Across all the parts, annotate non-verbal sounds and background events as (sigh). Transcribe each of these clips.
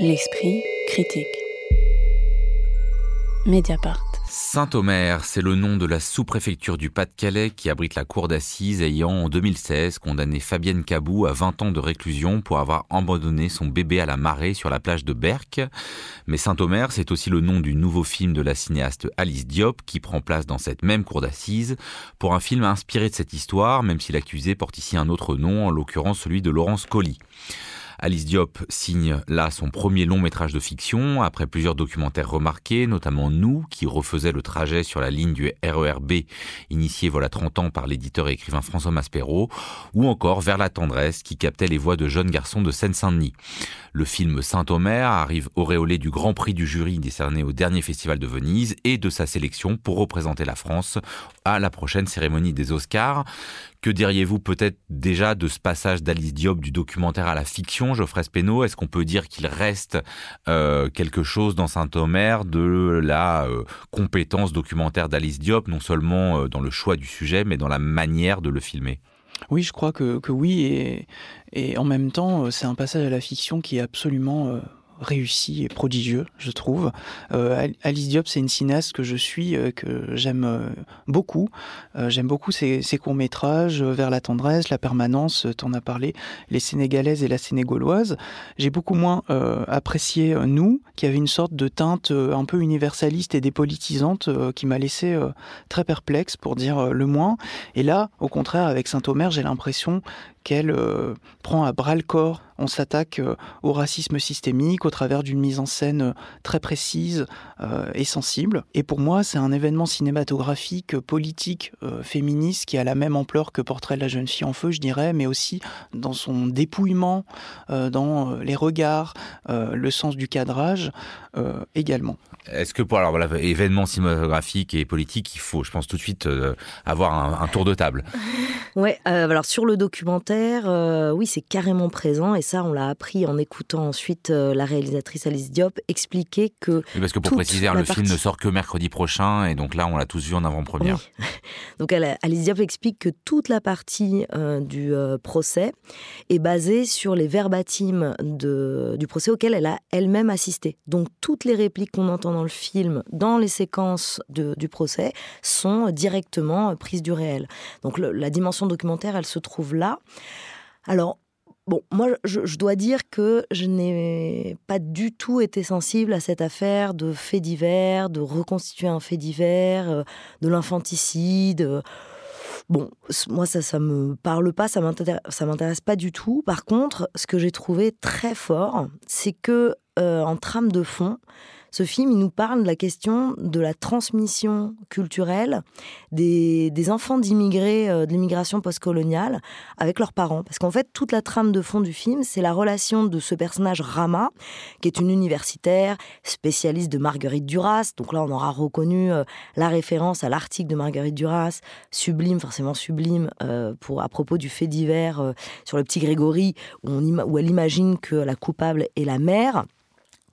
L'esprit critique. Mediapart. Saint-Omer, c'est le nom de la sous-préfecture du Pas-de-Calais qui abrite la cour d'assises ayant en 2016 condamné Fabienne Cabou à 20 ans de réclusion pour avoir abandonné son bébé à la marée sur la plage de Berck. Mais Saint-Omer, c'est aussi le nom du nouveau film de la cinéaste Alice Diop qui prend place dans cette même cour d'assises pour un film inspiré de cette histoire, même si l'accusé porte ici un autre nom, en l'occurrence celui de Laurence Colli. Alice Diop signe là son premier long métrage de fiction, après plusieurs documentaires remarqués, notamment Nous, qui refaisait le trajet sur la ligne du RERB, initié voilà 30 ans par l'éditeur et écrivain François Maspero, ou encore Vers la tendresse, qui captait les voix de jeunes garçons de Seine-Saint-Denis. Le film Saint-Omer arrive auréolé du Grand Prix du jury décerné au dernier festival de Venise et de sa sélection pour représenter la France à la prochaine cérémonie des Oscars. Que diriez-vous peut-être déjà de ce passage d'Alice Diop du documentaire à la fiction, Geoffrey Speno Est-ce qu'on peut dire qu'il reste euh, quelque chose dans Saint-Omer de la euh, compétence documentaire d'Alice Diop, non seulement euh, dans le choix du sujet, mais dans la manière de le filmer? Oui, je crois que, que oui, et, en même temps, c'est un passage à la fiction qui est absolument réussi et prodigieux, je trouve. Euh, Alice Diop, c'est une cinéaste que je suis, euh, que j'aime euh, beaucoup. j'aime beaucoup ses, courts-métrages, Vers la tendresse, La permanence, t'en as parlé, Les Sénégalaises et la Sénégauloise. J'ai beaucoup moins apprécié Nous, qui avait une sorte de teinte un peu universaliste et dépolitisante qui m'a laissé très perplexe, pour dire le moins. Et là, au contraire, avec Saint-Omer, j'ai l'impression qu'elle prend à bras le corps on s'attaque euh, au racisme systémique au travers d'une mise en scène euh, très précise euh, et sensible. Et pour moi, c'est un événement cinématographique, politique, féministe qui a la même ampleur que Portrait de la jeune fille en feu, je dirais, mais aussi dans son dépouillement, dans les regards, le sens du cadrage également. Est-ce que pour alors voilà, événement cinématographique et politique, il faut, je pense tout de suite avoir un, un, tour de table? Ouais, alors sur le documentaire, oui, c'est carrément présent et ça, on l'a appris en écoutant ensuite euh, la réalisatrice Alice Diop expliquer que. Oui, parce que pour préciser, le film ne sort que mercredi prochain, et donc là, on l'a tous vu en avant-première. (laughs) donc Alice Diop explique que toute la partie euh, du euh, procès est basée sur les verbatims de, du procès auquel elle a elle-même assisté. Donc toutes les répliques qu'on entend dans le film, dans les séquences de, du procès, sont directement prises du réel. Donc la dimension documentaire, elle se trouve là. Alors, Bon, moi, je, dois dire que je n'ai pas du tout été sensible à cette affaire de fait divers, de reconstituer un fait divers, euh, de l'infanticide. Euh. Bon, moi, ça, ça me parle pas, ça m'intéresse pas du tout. Par contre, ce que j'ai trouvé très fort, c'est que euh, en trame de fond, ce film, il nous parle de la question de la transmission culturelle des, enfants d'immigrés, euh, de l'immigration postcoloniale, avec leurs parents. Parce qu'en fait, toute la trame de fond du film, c'est la relation de ce personnage Rama, qui est une universitaire spécialiste de Marguerite Duras. Donc là, on aura reconnu euh, la référence à l'article de Marguerite Duras, sublime, forcément sublime, euh, pour, à propos du fait divers sur le petit Grégory, où, elle imagine que la coupable est la mère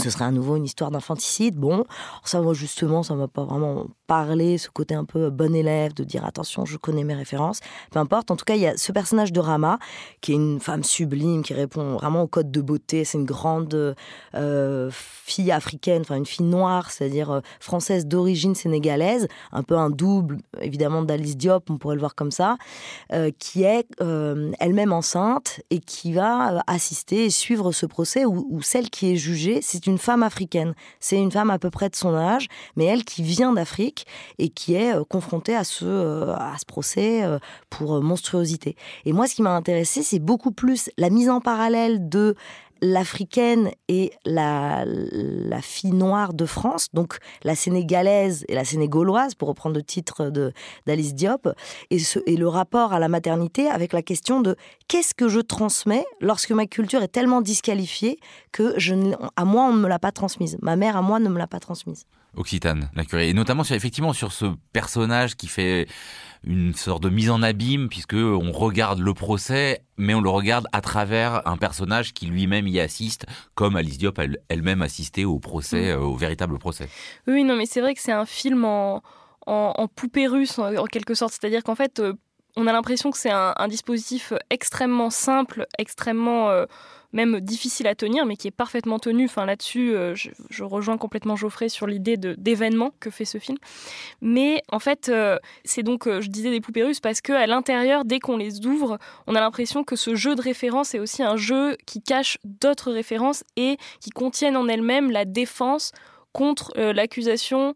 ce serait à nouveau une histoire d'infanticide. Bon, ça, moi, justement, ça m'a pas vraiment parlé, ce côté un peu bon élève, de dire attention, je connais mes références. Peu importe. En tout cas, il y a ce personnage de Rama, qui est une femme sublime, qui répond vraiment au code de beauté. C'est une grande euh, fille africaine, enfin, une fille noire, c'est-à-dire euh, française d'origine sénégalaise, un peu un double, évidemment, d'Alice Diop, on pourrait le voir comme ça, euh, qui est elle-même enceinte et qui va assister et suivre ce procès où, où celle qui est jugée, c'est c'est une femme africaine. C'est une femme à peu près de son âge, mais elle qui vient d'Afrique et qui est euh, confrontée à ce, euh, procès euh, pour monstruosité. Et moi, ce qui m'a intéressé, c'est beaucoup plus la mise en parallèle de l'africaine et la, fille noire de France, donc la sénégalaise et la sénégauloise, pour reprendre le titre d'Alice Diop, et, et le rapport à la maternité avec la question de qu'est-ce que je transmets lorsque ma culture est tellement disqualifiée que je, à moi on ne me l'a pas transmise, ma mère à moi ne me l'a pas transmise. Occitane, la curée, et notamment sur, effectivement sur ce personnage qui fait une sorte de mise en abîme puisque on regarde le procès, mais on le regarde à travers un personnage qui lui-même y assiste, comme Alice Diop elle-même assisté au procès, mm. euh, au véritable procès. Oui, non, mais c'est vrai que c'est un film en, en, poupée russe en, quelque sorte, c'est-à-dire qu'en fait, euh, on a l'impression que c'est un, dispositif extrêmement simple, extrêmement euh, même difficile à tenir, mais qui est parfaitement tenu. Enfin, là-dessus, euh, je, rejoins complètement Geoffrey sur l'idée d'événement que fait ce film. Mais en fait, euh, c'est donc, je disais des poupées russes parce qu'à l'intérieur, dès qu'on les ouvre, on a l'impression que ce jeu de référence est aussi un jeu qui cache d'autres références et qui contiennent en elles-mêmes la défense contre l'accusation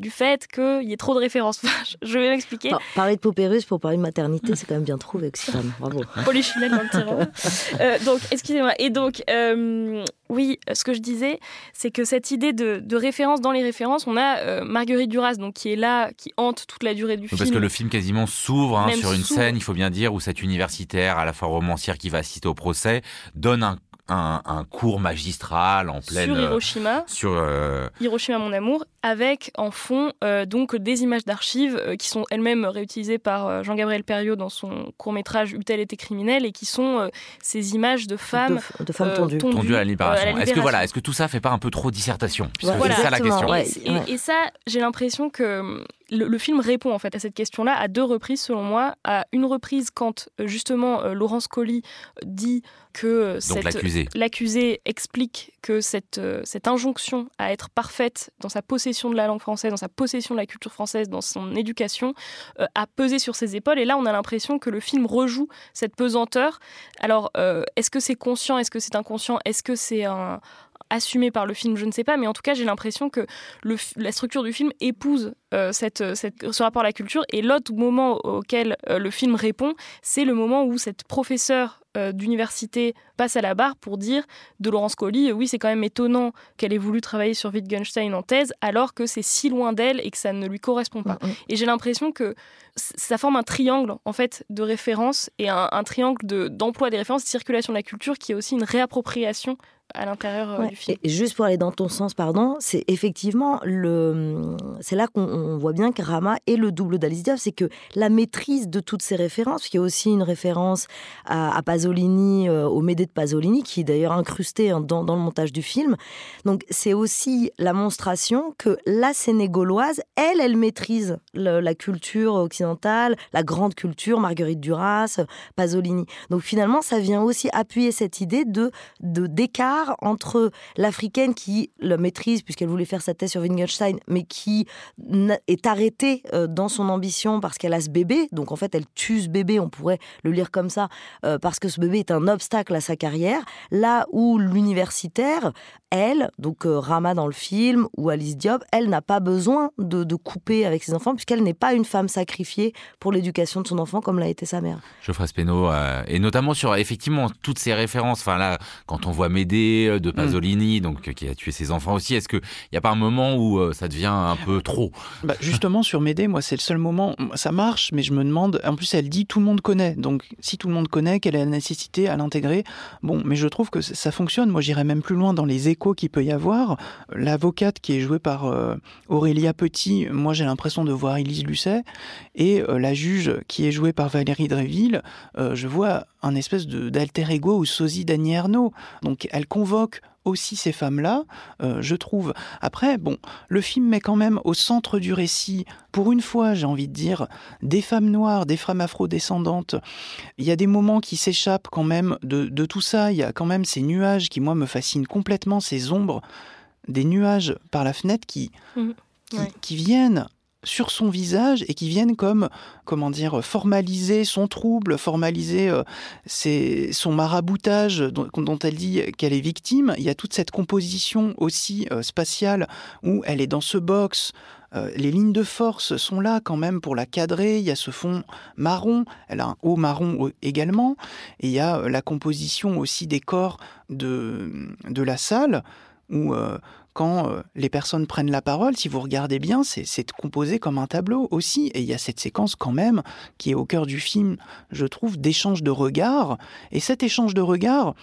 du fait qu'il y ait trop de références. (laughs) je vais m'expliquer. parler de poupée russe pour parler de maternité, c'est quand même bien trouvé, Oxfam. Bravo. (laughs) Polychinelle dans le tiroir. (laughs) Euh, donc, excusez-moi. Et donc, euh, oui, ce que je disais, c'est que cette idée de, référence dans les références, on a euh, Marguerite Duras, donc qui est là, qui hante toute la durée du film. Parce que le film quasiment s'ouvre hein, sur une scène, il faut bien dire, où cette universitaire, à la fois romancière qui va assister au procès, donne un un, cours magistral en pleine sur Hiroshima, sur euh, Hiroshima mon amour, avec en fond euh, donc des images d'archives euh, qui sont elles-mêmes réutilisées par Jean-Gabriel Perriot dans son court métrage Eût-elle été criminelle et qui sont ces images de femmes de, femmes tondues. à la libération. Est-ce que voilà, est-ce que tout ça fait pas un peu trop dissertation? C'est ça la question. et, ça, j'ai l'impression que le, film répond en fait à cette question-là à deux reprises selon moi. À une reprise quand euh, justement euh, Laurence Colli euh, dit que l'accusé explique que cette, cette injonction à être parfaite dans sa possession de la langue française, dans sa possession de la culture française, dans son éducation, a pesé sur ses épaules. Et là, on a l'impression que le film rejoue cette pesanteur. Alors, est-ce que c'est conscient? Est-ce que c'est inconscient? Est-ce que c'est un, assumé par le film, je ne sais pas, mais en tout cas, j'ai l'impression que le, la structure du film épouse euh, cette, cette, ce rapport à la culture. Et l'autre moment auquel euh, le film répond, c'est le moment où cette professeure euh, d'université passe à la barre pour dire de Laurence Colli, oui, c'est quand même étonnant qu'elle ait voulu travailler sur Wittgenstein en thèse, alors que c'est si loin d'elle et que ça ne lui correspond pas. Mm, mm. Et j'ai l'impression que ça forme un triangle en fait de références et un, un triangle d'emploi des références, de circulation de la culture, qui est aussi une réappropriation à l'intérieur euh, du film. Et juste pour aller dans ton sens, pardon, c'est effectivement le, c'est là qu'on voit bien que Rama est le double d'Alice Diop, c'est que la maîtrise de toutes ces références, il y a aussi une référence à, Pasolini, euh, au Médée de Pasolini, qui est d'ailleurs incrusté hein, dans, dans, le montage du film. Donc c'est aussi la monstration que la Sénégaloise, elle, elle maîtrise la culture occidentale, la grande culture, Marguerite Duras, Pasolini. Donc finalement, ça vient aussi appuyer cette idée de d'écart entre l'africaine qui le maîtrise puisqu'elle voulait faire sa thèse sur Wittgenstein, mais qui est arrêtée euh, dans son ambition parce qu'elle a ce bébé. Donc en fait, elle tue ce bébé, on pourrait le lire comme ça, euh, parce que ce bébé est un obstacle à sa carrière. Là où l'universitaire, elle, donc euh, Rama dans le film, ou Alice Diop, elle n'a pas besoin de, couper avec ses enfants puisqu'elle n'est pas une femme sacrifiée pour l'éducation de son enfant comme l'a été sa mère. Geoffrey Speno, et notamment sur effectivement toutes ces références. Enfin là, quand on voit Médée euh, de mm. Pasolini, donc euh, qui a tué ses enfants aussi. Est-ce qu'il n'y a pas un moment où euh, ça devient un peu trop? Bah, Justement, sur Médée, moi, c'est le seul moment. Ça marche, mais je me demande. En plus, elle dit tout le monde connaît. Donc, si tout le monde connaît, quelle est la nécessité à l'intégrer? Bon, mais je trouve que ça fonctionne. Moi, j'irais même plus loin dans les échos qu'il peut y avoir. L'avocate qui est jouée par Aurélia Petit, moi, j'ai l'impression de voir Elise Lucet. Et la juge qui est jouée par Valérie Dréville, je vois un espèce d'alter ego ou sosie d'Annie Ernaux. Donc, elle convoque aussi ces femmes-là, euh, je trouve. Après, bon, le film met quand même au centre du récit, pour une fois, j'ai envie de dire, des femmes noires, des femmes afrodescendantes. Il y a des moments qui s'échappent quand même de, tout ça. Il y a quand même ces nuages qui, moi, me fascinent complètement, ces ombres, des nuages par la fenêtre qui, mmh. qui viennent sur son visage et qui viennent comme, comment dire, formaliser son trouble, formaliser euh, son maraboutage dont, elle dit qu'elle est victime. Il y a toute cette composition aussi euh, spatiale où elle est dans ce box. Euh, les lignes de force sont là quand même pour la cadrer. Il y a ce fond marron, elle a un haut marron également, et il y a la composition aussi des corps de, de la salle où quand euh, les personnes prennent la parole, si vous regardez bien, c'est composé comme un tableau aussi. Et il y a cette séquence quand même qui est au cœur du film, je trouve, d'échange de regards. Et cet échange de regards,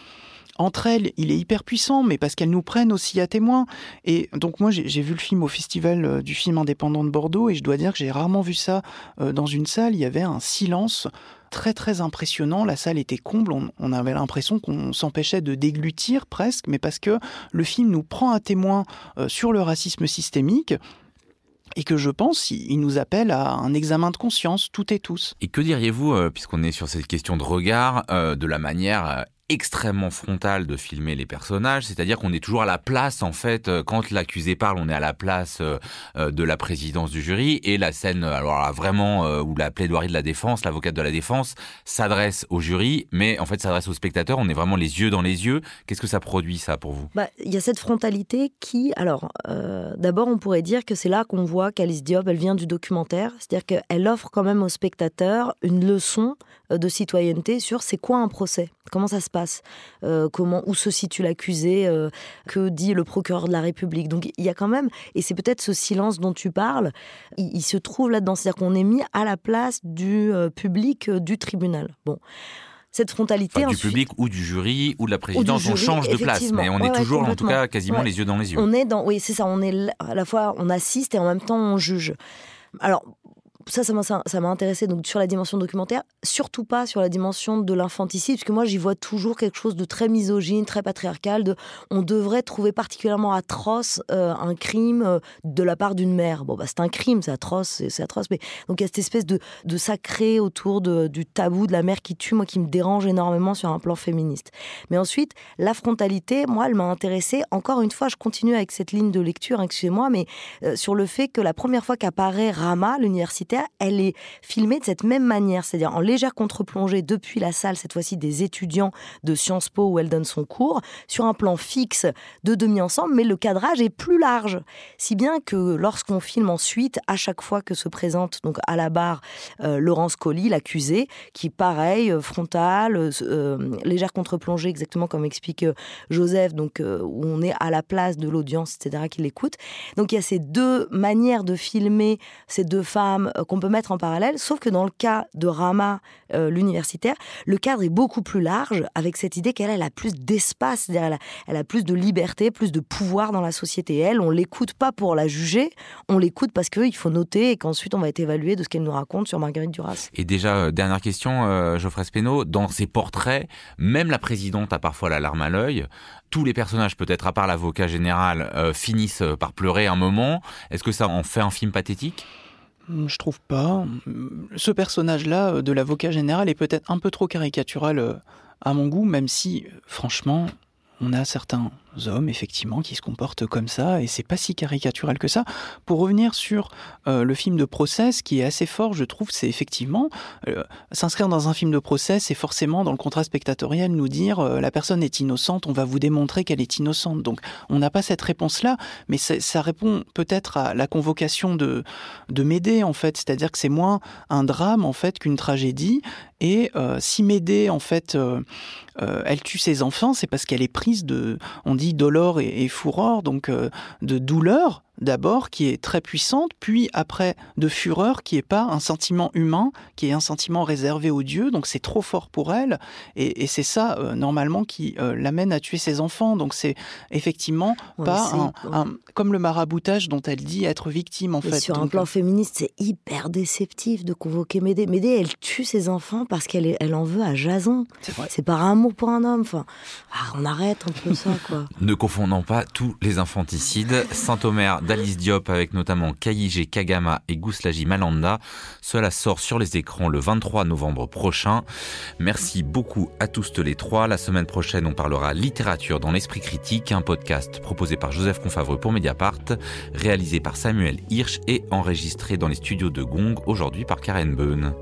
entre elles, il est hyper puissant, mais parce qu'elles nous prennent aussi à témoin. Et donc moi, j'ai vu le film au Festival euh, du film indépendant de Bordeaux, et je dois dire que j'ai rarement vu ça euh, dans une salle. Il y avait un silence très très impressionnant. La salle était comble, on, avait l'impression qu'on s'empêchait de déglutir presque, mais parce que le film nous prend à témoin euh, sur le racisme systémique et que je pense il nous appelle à un examen de conscience, toutes et tous. Et que diriez-vous, puisqu'on est sur cette question de regard, de la manière extrêmement frontal de filmer les personnages, c'est-à-dire qu'on est toujours à la place en fait euh, quand l'accusé parle, on est à la place euh, euh, de la présidence du jury. Et la scène alors vraiment où la plaidoirie de la défense, l'avocate de la défense s'adresse au jury, mais en fait s'adresse aux spectateurs, on est vraiment les yeux dans les yeux. Qu'est-ce que ça produit ça pour vous? Bah, il y a cette frontalité qui alors d'abord on pourrait dire que c'est là qu'on voit qu'Alice Diop elle vient du documentaire, c'est-à-dire qu'elle offre quand même aux spectateurs une leçon de citoyenneté sur c'est quoi un procès, comment ça se passe, euh, comment où se situe l'accusé, euh, que dit le procureur de la République. Donc il y a quand même, et c'est peut-être ce silence dont tu parles, il, se trouve là-dedans, c'est-à-dire qu'on est mis à la place du euh, public du tribunal. Bon cette frontalité. du public ou du jury ou de la présidence, on change de place, mais on est toujours en tout cas quasiment les yeux dans les yeux. On est dans, oui, c'est ça, on est à la fois on assiste et en même temps on juge. Alors ça, ça m'a intéressé donc sur la dimension documentaire, surtout pas sur la dimension de l'infanticide, parce que moi j'y vois toujours quelque chose de très misogyne, très patriarcal. De, on devrait trouver particulièrement atroce euh, un crime euh, de la part d'une mère. Bon, bah, c'est un crime, c'est atroce, c'est atroce, mais donc il y a cette espèce de, de sacré autour du tabou de la mère qui tue, moi qui me dérange énormément sur un plan féministe. Mais ensuite, la frontalité, moi, elle m'a intéressée. Encore une fois, je continue avec cette ligne de lecture, excusez-moi, mais euh, sur le fait que la première fois qu'apparaît Rama, l'universitaire, elle est filmée de cette même manière, c'est-à-dire en légère contre-plongée depuis la salle, cette fois-ci des étudiants de Sciences Po où elle donne son cours, sur un plan fixe de demi-ensemble, mais le cadrage est plus large. Si bien que lorsqu'on filme ensuite, à chaque fois que se présente donc à la barre euh, Laurence Colli, l'accusé, qui pareil, euh, frontal, euh, légère contre-plongée, exactement comme explique Joseph, donc où on est à la place de l'audience, etc., qui l'écoute. Donc il y a ces deux manières de filmer ces deux femmes qu'on peut mettre en parallèle, sauf que dans le cas de Rama, euh, l'universitaire, le cadre est beaucoup plus large, avec cette idée qu'elle a plus d'espace, c'est-à-dire elle, a, plus de liberté, plus de pouvoir dans la société. Elle, on l'écoute pas pour la juger, on l'écoute parce qu'il faut noter et qu'ensuite on va être évalué de ce qu'elle nous raconte sur Marguerite Duras. Et déjà, euh, dernière question, euh, Geoffrey Spénaud, dans ses portraits, même la présidente a parfois la larme à l'œil tous les personnages, peut-être à part l'avocat général, finissent par pleurer un moment. Est-ce que ça en fait un film pathétique? Je trouve pas. Hmm, ce personnage-là euh, de l'avocat général est peut-être un peu trop caricatural euh, à mon goût, même si, euh, franchement, on a certains hommes, effectivement, qui se comportent comme ça, et c'est pas si caricatural que ça. Pour revenir sur euh, le film de procès, qui est assez fort, je trouve, c'est effectivement euh, s'inscrire dans un film de procès, c'est forcément dans le contrat spectatorial nous dire euh, la personne est innocente, on va vous démontrer qu'elle est innocente. Donc on n'a pas cette réponse-là, mais ça répond peut-être à la convocation de de Médée en fait, c'est-à-dire que c'est moins un drame en fait qu'une tragédie. Et si Médée en fait elle tue ses enfants, c'est parce qu'elle est prise de, on dit dolore et, et fureur, donc euh, de douleur, d'abord qui est très puissante, puis après de fureur qui est pas un sentiment humain, qui est un sentiment réservé aux dieux, donc c'est trop fort pour elle, et, c'est ça euh, normalement qui euh, l'amène à tuer ses enfants, donc c'est effectivement pas un, comme le maraboutage dont elle dit être victime en fait. Sur un plan féministe, c'est hyper déceptif de convoquer Médée. Médée, elle tue ses enfants parce qu'elle elle en veut à Jason. C'est par amour pour un homme. Enfin, ah, on arrête un peu ça quoi. ne confondons pas tous les infanticides. Saint-Omer d'Alice Diop avec notamment Kaiji Kagama et Gouslaji Malanda. Cela sort sur les écrans le 23 novembre prochain. Merci beaucoup à tous les trois. La semaine prochaine, on parlera littérature dans l'esprit critique, un podcast proposé par Joseph Confavreux pour Mediapart, réalisé par Samuel Hirsch et enregistré dans les studios de Gong aujourd'hui par Karen Beun.